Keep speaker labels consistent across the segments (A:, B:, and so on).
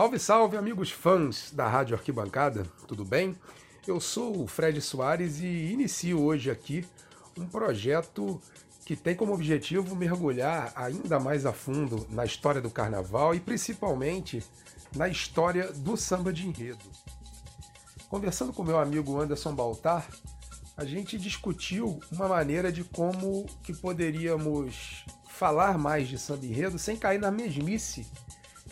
A: Salve, salve, amigos fãs da Rádio Arquibancada, tudo bem? Eu sou o Fred Soares e inicio hoje aqui um projeto que tem como objetivo mergulhar ainda mais a fundo na história do carnaval e principalmente na história do samba de enredo. Conversando com meu amigo Anderson Baltar, a gente discutiu uma maneira de como que poderíamos falar mais de samba enredo sem cair na mesmice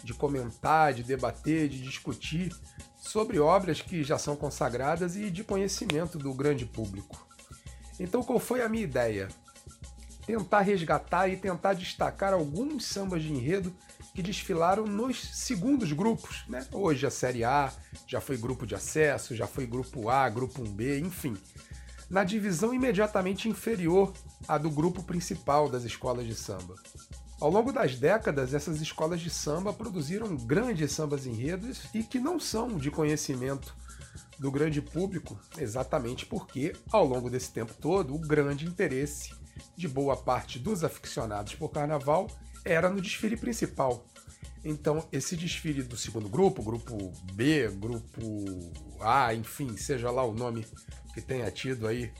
A: de comentar, de debater, de discutir sobre obras que já são consagradas e de conhecimento do grande público. Então, qual foi a minha ideia? Tentar resgatar e tentar destacar alguns sambas de enredo que desfilaram nos segundos grupos. Né? Hoje a Série A já foi grupo de acesso, já foi grupo A, grupo 1B, enfim. Na divisão imediatamente inferior à do grupo principal das escolas de samba. Ao longo das décadas, essas escolas de samba produziram grandes sambas enredos e que não são de conhecimento do grande público, exatamente porque, ao longo desse tempo todo, o grande interesse de boa parte dos aficionados por carnaval era no desfile principal. Então, esse desfile do segundo grupo, grupo B, grupo A, enfim, seja lá o nome que tenha tido aí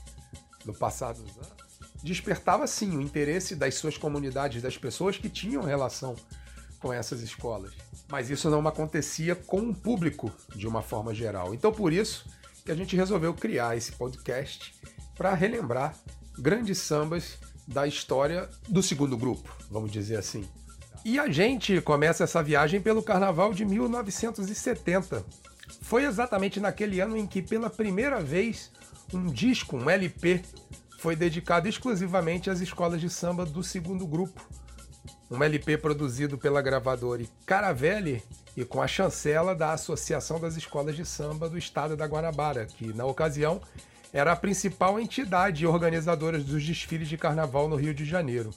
A: no passado dos anos, despertava sim o interesse das suas comunidades, das pessoas que tinham relação com essas escolas. Mas isso não acontecia com o público de uma forma geral. Então por isso que a gente resolveu criar esse podcast para relembrar grandes sambas da história do segundo grupo, vamos dizer assim. E a gente começa essa viagem pelo Carnaval de 1970. Foi exatamente naquele ano em que, pela primeira vez, um disco, um LP, foi dedicado exclusivamente às escolas de samba do segundo grupo. Um LP produzido pela gravadora Caravelli e com a chancela da Associação das Escolas de Samba do Estado da Guanabara, que na ocasião era a principal entidade organizadora dos desfiles de carnaval no Rio de Janeiro.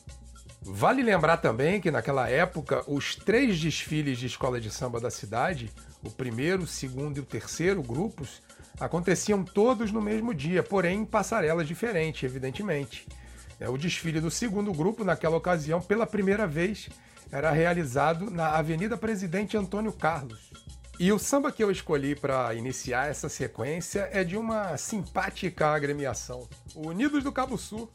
A: Vale lembrar também que naquela época os três desfiles de escola de samba da cidade, o primeiro, o segundo e o terceiro grupos, aconteciam todos no mesmo dia, porém em passarelas diferentes, evidentemente. É, o desfile do segundo grupo, naquela ocasião, pela primeira vez, era realizado na Avenida Presidente Antônio Carlos. E o samba que eu escolhi para iniciar essa sequência é de uma simpática agremiação, Unidos do Cabo Sul.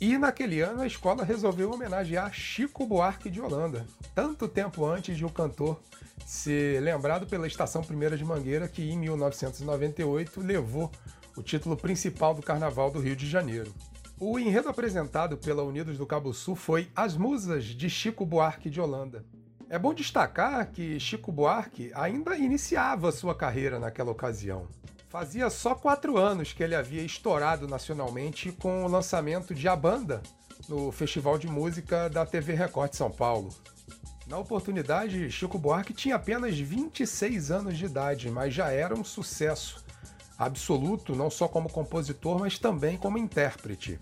A: E naquele ano a escola resolveu homenagear Chico Buarque de Holanda, tanto tempo antes de o cantor ser lembrado pela Estação Primeira de Mangueira, que em 1998 levou o título principal do Carnaval do Rio de Janeiro. O enredo apresentado pela Unidos do Cabo Sul foi As Musas de Chico Buarque de Holanda. É bom destacar que Chico Buarque ainda iniciava sua carreira naquela ocasião. Fazia só quatro anos que ele havia estourado nacionalmente com o lançamento de A Banda no Festival de Música da TV Record de São Paulo. Na oportunidade, Chico Buarque tinha apenas 26 anos de idade, mas já era um sucesso absoluto, não só como compositor, mas também como intérprete.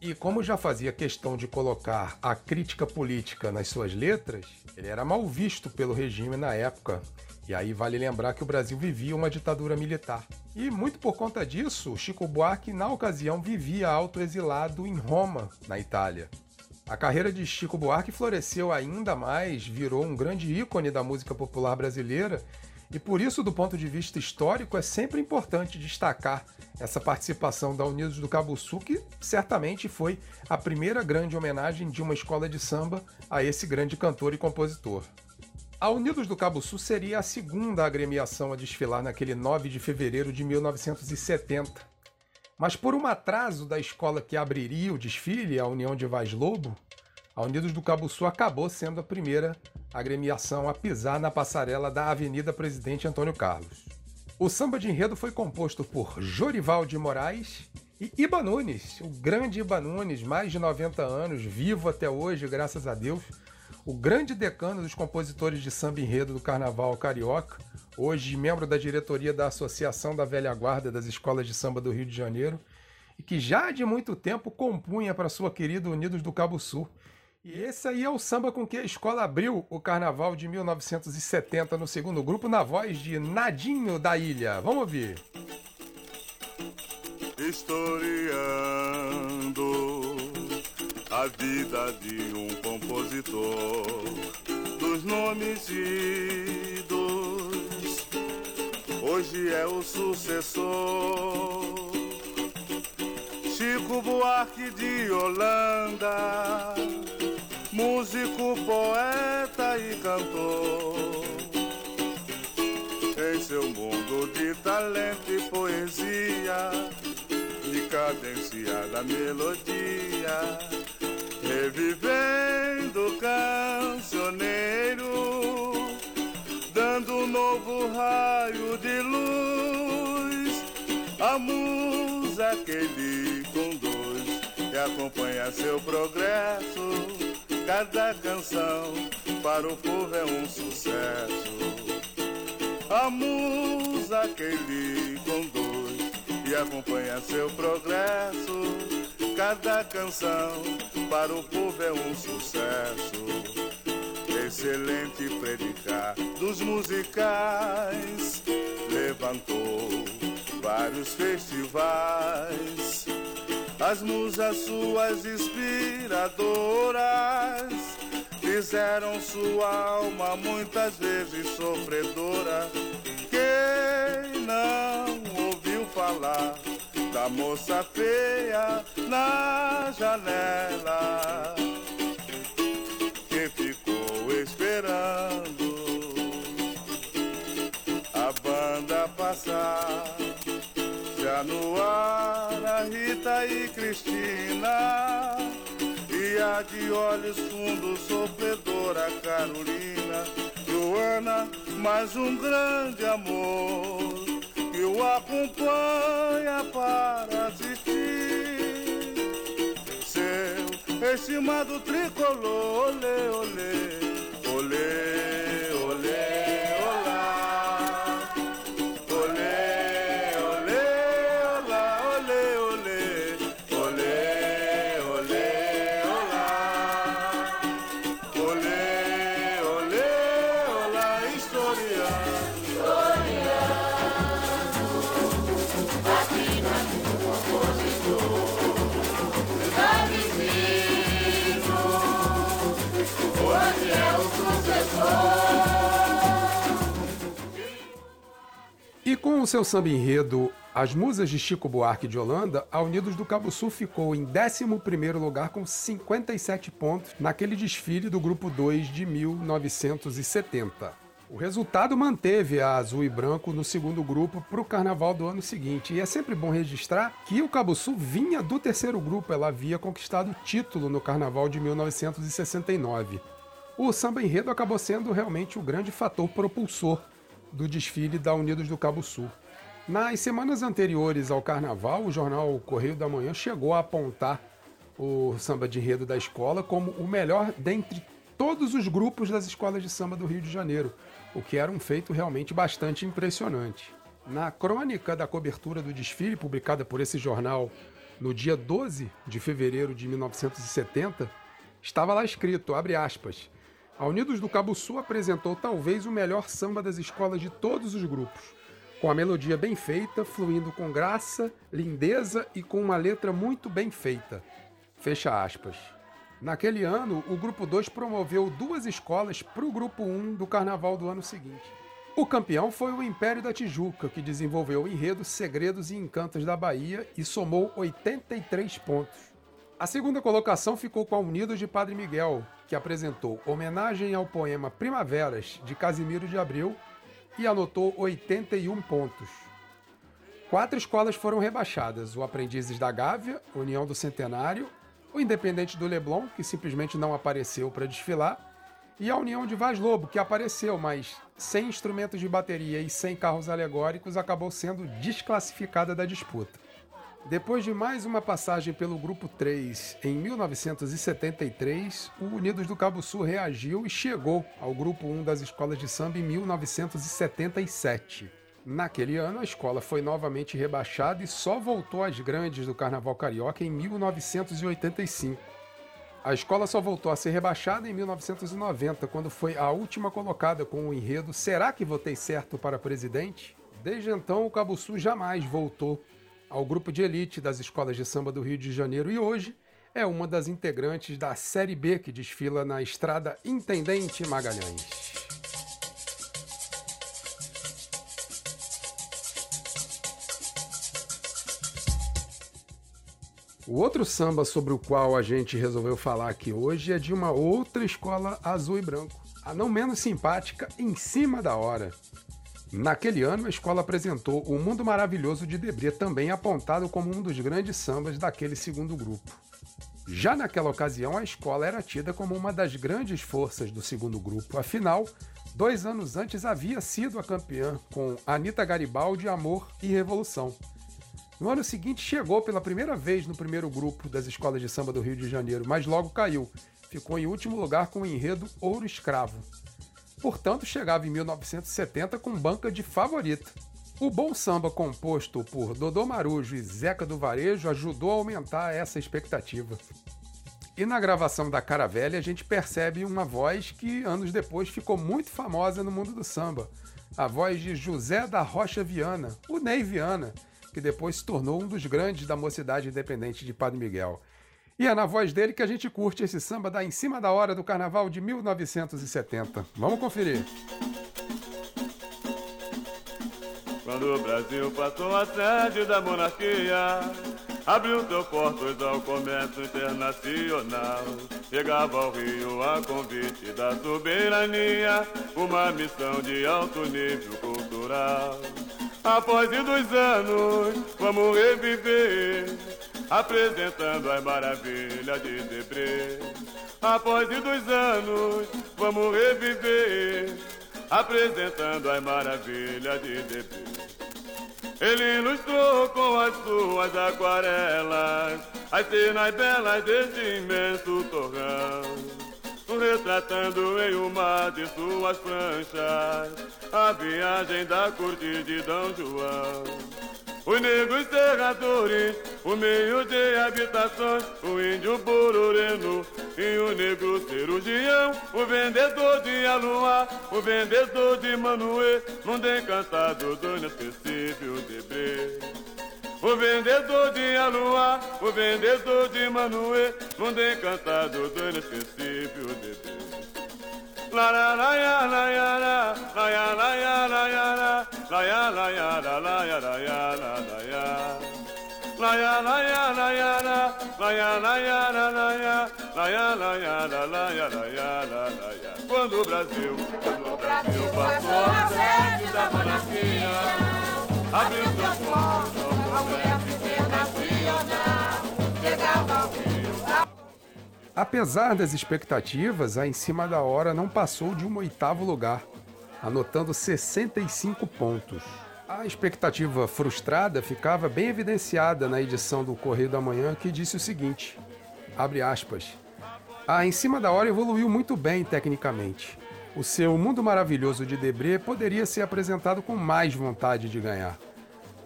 A: E como já fazia questão de colocar a crítica política nas suas letras, ele era mal visto pelo regime na época. E aí vale lembrar que o Brasil vivia uma ditadura militar. E muito por conta disso, Chico Buarque, na ocasião, vivia autoexilado em Roma, na Itália. A carreira de Chico Buarque floresceu ainda mais, virou um grande ícone da música popular brasileira, e por isso, do ponto de vista histórico, é sempre importante destacar essa participação da Unidos do Cabo Sul, que certamente foi a primeira grande homenagem de uma escola de samba a esse grande cantor e compositor. A Unidos do Cabo Sul seria a segunda agremiação a desfilar naquele 9 de fevereiro de 1970 mas por um atraso da escola que abriria o desfile, a União de Vaz Lobo, a Unidos do Cabo Sul acabou sendo a primeira agremiação a pisar na passarela da Avenida Presidente Antônio Carlos. O samba de enredo foi composto por Jorival de Moraes e Iba Nunes, o grande Iba Nunes, mais de 90 anos, vivo até hoje, graças a Deus, o grande decano dos compositores de samba enredo do Carnaval Carioca, hoje membro da diretoria da Associação da Velha Guarda das Escolas de Samba do Rio de Janeiro, e que já de muito tempo compunha para sua querida Unidos do Cabo Sul. E esse aí é o samba com que a escola abriu o carnaval de 1970 no segundo grupo, na voz de Nadinho da Ilha. Vamos ouvir.
B: Historiando a vida de um compositor dos nomes idos hoje é o sucessor. Chico Buarque de Holanda, músico, poeta e cantor. Em seu mundo de talento e poesia, e cadenciada melodia, revivendo cancioneiro dando um novo raio de luz. A musa que ele conduz e acompanha seu progresso. Cada canção para o povo é um sucesso. A musa que ele conduz e acompanha seu progresso. Cada canção para o povo é um sucesso excelente predicar dos musicais levantou vários festivais. As musas suas inspiradoras fizeram sua alma muitas vezes sofredora. Quem não ouviu falar da moça feia na janela? esperando a banda passar. Já no ar a Rita e Cristina e a de olhos fundos sofredora Carolina. Joana, mais um grande amor que acompanha para assistir. Seu estimado tricolor, olê, olê olê,
A: com o seu samba enredo As Musas de Chico Buarque de Holanda, a Unidos do Cabo Sul ficou em 11º lugar com 57 pontos naquele desfile do Grupo 2 de 1970. O resultado manteve a Azul e Branco no segundo grupo para o carnaval do ano seguinte. E é sempre bom registrar que o Cabo Sul vinha do terceiro grupo, ela havia conquistado o título no carnaval de 1969. O samba enredo acabou sendo realmente o grande fator propulsor do desfile da Unidos do Cabo Sul. Nas semanas anteriores ao carnaval, o jornal Correio da Manhã chegou a apontar o samba de enredo da escola como o melhor dentre todos os grupos das escolas de samba do Rio de Janeiro, o que era um feito realmente bastante impressionante. Na crônica da cobertura do desfile, publicada por esse jornal no dia 12 de fevereiro de 1970, estava lá escrito, abre aspas, a Unidos do Cabo Sul apresentou talvez o melhor samba das escolas de todos os grupos, com a melodia bem feita, fluindo com graça, lindeza e com uma letra muito bem feita. Fecha aspas. Naquele ano, o Grupo 2 promoveu duas escolas para o Grupo 1 do Carnaval do ano seguinte. O campeão foi o Império da Tijuca, que desenvolveu o enredo Segredos e Encantos da Bahia e somou 83 pontos. A segunda colocação ficou com a Unidos de Padre Miguel, que apresentou homenagem ao poema Primaveras, de Casimiro de Abreu, e anotou 81 pontos. Quatro escolas foram rebaixadas: o Aprendizes da Gávea, União do Centenário, o Independente do Leblon, que simplesmente não apareceu para desfilar, e a União de Vaz Lobo, que apareceu, mas sem instrumentos de bateria e sem carros alegóricos, acabou sendo desclassificada da disputa. Depois de mais uma passagem pelo Grupo 3 em 1973, o Unidos do Cabo Sul reagiu e chegou ao Grupo 1 das escolas de samba em 1977. Naquele ano, a escola foi novamente rebaixada e só voltou às grandes do Carnaval Carioca em 1985. A escola só voltou a ser rebaixada em 1990, quando foi a última colocada com o enredo Será que votei certo para presidente? Desde então, o Cabo Sul jamais voltou ao grupo de elite das escolas de samba do Rio de Janeiro e hoje é uma das integrantes da Série B que desfila na estrada Intendente Magalhães. O outro samba sobre o qual a gente resolveu falar aqui hoje é de uma outra escola azul e branco, a não menos simpática Em Cima da Hora, Naquele ano, a escola apresentou O Mundo Maravilhoso de Debré, também apontado como um dos grandes sambas daquele segundo grupo. Já naquela ocasião, a escola era tida como uma das grandes forças do segundo grupo, afinal, dois anos antes havia sido a campeã com Anita Garibaldi, Amor e Revolução. No ano seguinte, chegou pela primeira vez no primeiro grupo das escolas de samba do Rio de Janeiro, mas logo caiu. Ficou em último lugar com o enredo Ouro Escravo. Portanto, chegava em 1970 com banca de favorita. O bom samba composto por Dodô Marujo e Zeca do Varejo ajudou a aumentar essa expectativa. E na gravação da Cara Velha a gente percebe uma voz que anos depois ficou muito famosa no mundo do samba. A voz de José da Rocha Viana, o Ney Viana, que depois se tornou um dos grandes da mocidade independente de Padre Miguel. E é na voz dele que a gente curte esse samba da Em Cima da Hora do Carnaval de 1970. Vamos conferir.
C: Quando o Brasil passou a sede da monarquia, abriu seus portos ao comércio internacional. Chegava ao Rio a convite da soberania, uma missão de alto nível cultural. Após dois anos, vamos reviver, apresentando as maravilhas de Debré. Após dois anos, vamos reviver, apresentando as maravilhas de Debré. Ele ilustrou com as suas aquarelas as cenas belas desse imenso torrão retratando em uma de suas pranchas a viagem da corte de Dom João. Os negros serradores, o meio de habitações, o índio bororeno e o negro cirurgião, o vendedor de aluá, o vendedor de manuê, num decantado do inesquecível debré. O vendedor de aluá, o vendedor de manuê, mundo encantado do inesquecível de Deus. La la la ya la ya la, la ya la ya la Quando o Brasil, quando o Brasil passou a sede da monarquia, abriu seus portos
A: Apesar das expectativas, a Em Cima da Hora não passou de um oitavo lugar, anotando 65 pontos. A expectativa frustrada ficava bem evidenciada na edição do Correio da Manhã, que disse o seguinte: abre aspas. A Em Cima da Hora evoluiu muito bem tecnicamente. O seu Mundo Maravilhoso de Debré poderia ser apresentado com mais vontade de ganhar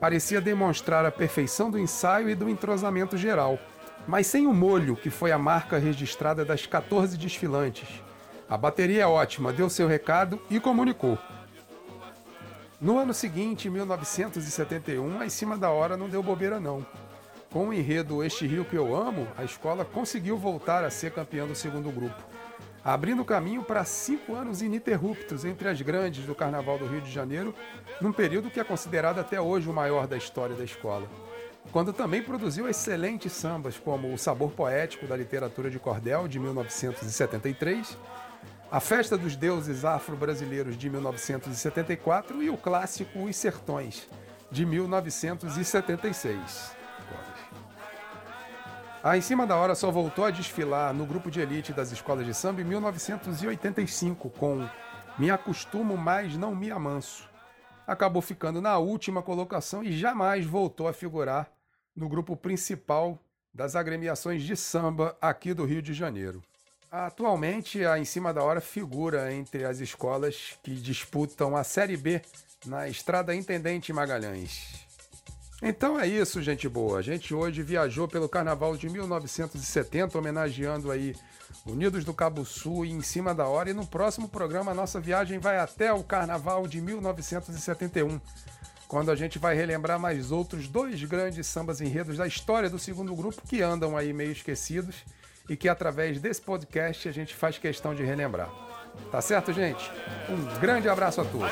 A: parecia demonstrar a perfeição do ensaio e do entrosamento geral, mas sem o molho que foi a marca registrada das 14 desfilantes. A bateria é ótima, deu seu recado e comunicou. No ano seguinte, 1971, a Em Cima da Hora não deu bobeira não. Com o enredo Este Rio Que Eu Amo, a escola conseguiu voltar a ser campeã do segundo grupo abrindo caminho para cinco anos ininterruptos entre as grandes do Carnaval do Rio de Janeiro, num período que é considerado até hoje o maior da história da escola. Quando também produziu excelentes sambas como O Sabor Poético da Literatura de Cordel, de 1973, A Festa dos Deuses Afro-Brasileiros, de 1974 e o clássico Os Sertões, de 1976. A Em Cima da Hora só voltou a desfilar no grupo de elite das escolas de samba em 1985 com Me Acostumo, Mas Não Me Amanso. Acabou ficando na última colocação e jamais voltou a figurar no grupo principal das agremiações de samba aqui do Rio de Janeiro. Atualmente, a Em Cima da Hora figura entre as escolas que disputam a Série B na Estrada Intendente Magalhães. Então é isso, gente boa. A gente hoje viajou pelo Carnaval de 1970, homenageando aí Unidos do Cabo Sul e em cima da hora. E no próximo programa a nossa viagem vai até o Carnaval de 1971, quando a gente vai relembrar mais outros dois grandes sambas enredos da história do segundo grupo que andam aí meio esquecidos e que através desse podcast a gente faz questão de relembrar. Tá certo, gente? Um grande abraço a todos.